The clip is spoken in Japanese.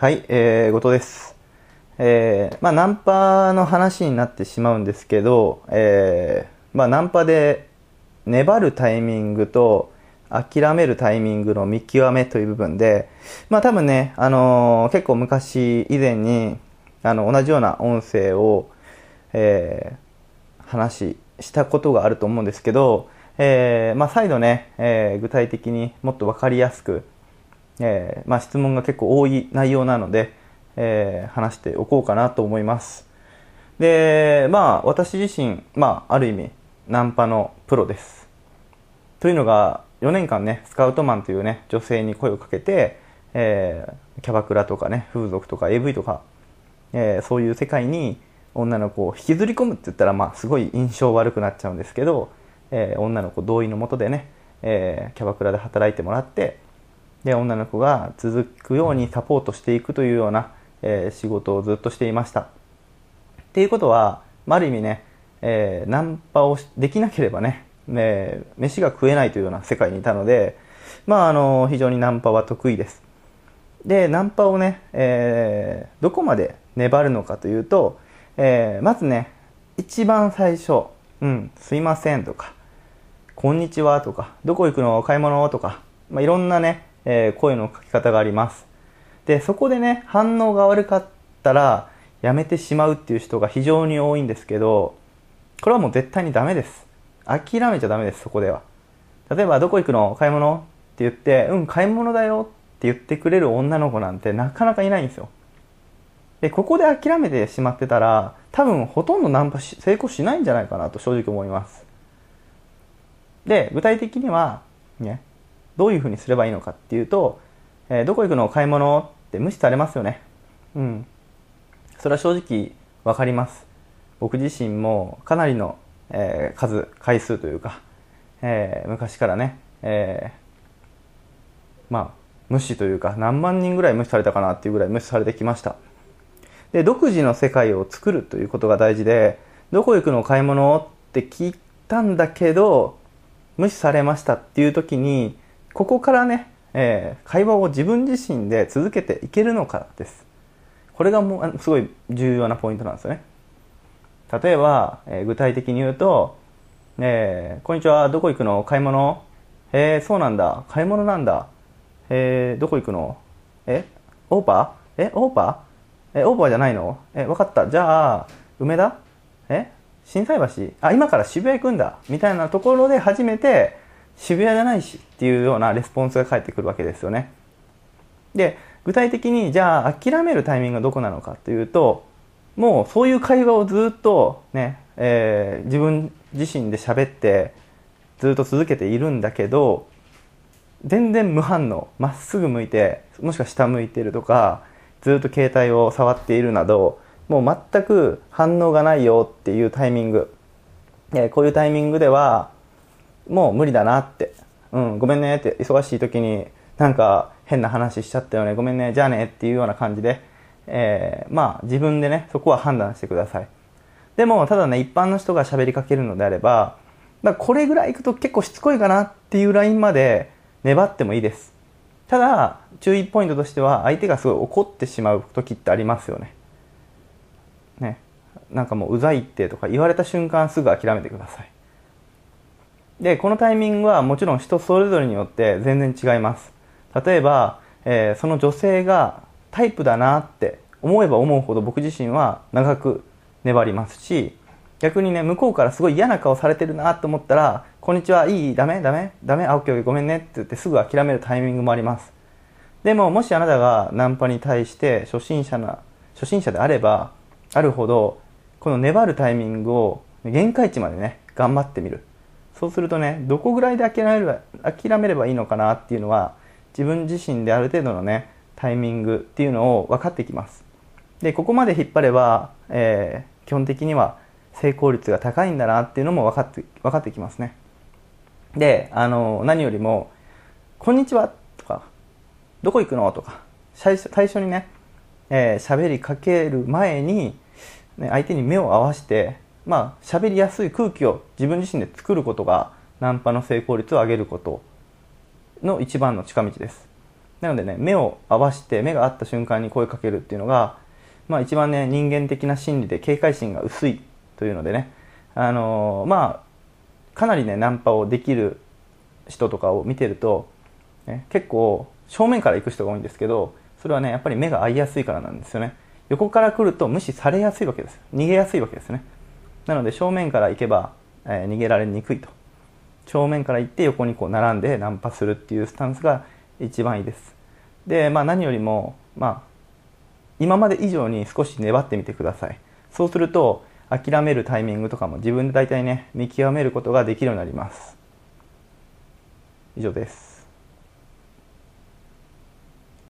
はい、えー、後藤です。えー、まあ、ナンパの話になってしまうんですけど、えー、まあ、ナンパで粘るタイミングと諦めるタイミングの見極めという部分で、まあ、多分ね、あのー結構昔以前に、あの、同じような音声を、えー、話したことがあると思うんですけど、えー、まあ、再度ね、えー具体的にもっとわかりやすく、えーまあ、質問が結構多い内容なので、えー話しておこうかなと思います。で、まあ、私自身、まあ、ある意味、ナンパのプロです。というのが、4年間ね、スカウトマンというね、女性に声をかけて、えーキャバクラとかね、風俗とか AV とか、えーそういう世界に女の子を引きずり込むって言ったら、まあ、すごい印象悪くなっちゃうんですけど、えー女の子同意のもとでね、えキャバクラで働いてもらって、で、女の子が続くようにサポートしていくというような、えー仕事をずっとしていました。っていうことは、まあ、ある意味ね、えーナンパをできなければね、ね飯が食えないというような世界にいたので、まあ、あの、非常にナンパは得意です。で、ナンパをね、えーどこまで粘るのかというと、えーまずね、一番最初、うん、すいませんとか、こんにちはとか、どこ行くの？買い物？とか、まあ、いろんなね、えー声の書き方があります。で、そこでね、反応が悪かったら、やめてしまうっていう人が非常に多いんですけど、これはもう絶対にダメです。諦めちゃダメです、そこでは。例えば、どこ行くの？買い物？って言って、うん、買い物だよって言ってくれる女の子なんてなかなかいないんですよ。で、ここで諦めてしまってたら、多分ほとんどナンパし成功しないんじゃないかなと正直思います。で、具体的には、ね、どういうふうにすればいいのかっていうと、えーどこ行くの買い物って無視されますよね。うん。それは正直わかります。僕自身もかなりの、えー数、回数というか、えー昔からね、えーまあ、無視というか何万人ぐらい無視されたかなっていうぐらい無視されてきました。で、独自の世界を作るということが大事で、どこ行くの買い物って聞いたんだけど、無視されましたっていう時に、ここからね、えー会話を自分自身で続けていけるのかです。これがもうすごい重要なポイントなんですよね。例えば、えー具体的に言うと、えーこんにちは、どこ行くの？買い物？えー、そうなんだ。買い物なんだ。えー、どこ行くの？え？オーパー？え、オーパー？え、オーパーじゃないの？え、わかった。じゃあ、梅田？え？心斎橋？あ、今から渋谷行くんだ。みたいなところで初めて、渋谷じゃないしっていうようなレスポンスが返ってくるわけですよね。で、具体的にじゃあ諦めるタイミングがどこなのかというと、もうそういう会話をずっとね、えー自分自身で喋ってずっと続けているんだけど、全然無反応、まっすぐ向いて、もしくは下向いてるとか、ずっと携帯を触っているなど、もう全く反応がないよっていうタイミング。えーこういうタイミングでは、もう無理だなって。うん、ごめんねって、忙しい時になんか変な話しちゃったよね、ごめんね、じゃあねっていうような感じで、えーまあ自分でね、そこは判断してください。でも、ただね、一般の人が喋りかけるのであれば、まこれぐらいいくと結構しつこいかなっていうラインまで粘ってもいいです。ただ、注意ポイントとしては、相手がすごい怒ってしまう時ってありますよね。ね。なんかもううざいってとか言われた瞬間すぐ諦めてください。で、このタイミングはもちろん人それぞれによって全然違います。例えば、えーその女性がタイプだなって思えば思うほど僕自身は長く粘りますし、逆にね、向こうからすごい嫌な顔されてるなと思ったら、こんにちは、いいダメダメダメあ、オッケーオッケーごめんねって言ってすぐ諦めるタイミングもあります。でも、もしあなたがナンパに対して初心者な、初心者であれば、あるほど、この粘るタイミングを限界値までね、頑張ってみる。そうするとね、どこぐらいで諦めれば諦めればいいのかなっていうのは、自分自身である程度のね、タイミングっていうのを分かってきます。で、ここまで引っ張れば、えー基本的には成功率が高いんだなっていうのも分かって、分かってきますね。で、あの、何よりも、こんにちはとか、どこ行くの？とか、最初最初にね、えー喋りかける前に、ね、相手に目を合わせて、まあ、喋りやすい空気を自分自身で作ることが、ナンパの成功率を上げることの一番の近道です。なのでね目を合わせて目が合った瞬間に声かけるっていうのが、まあ、一番ね人間的な心理で警戒心が薄いというのでね。あのー、まあかなりねナンパをできる人とかを見てると、ね、結構正面から行く人が多いんですけどそれはねやっぱり目が合いやすいからなんですよね。横から来ると無視されやすいわけです。逃げやすいわけですね。なので正面から行けば、えー、逃げられにくいと。正面から行って横にこう並んでナンパするっていうスタンスが一番いいです。で、まあ、何よりも、まあ、今まで以上に少し粘ってみてください。そうすると諦めるタイミングとかも自分で大体ね見極めることができるようになります。以上です。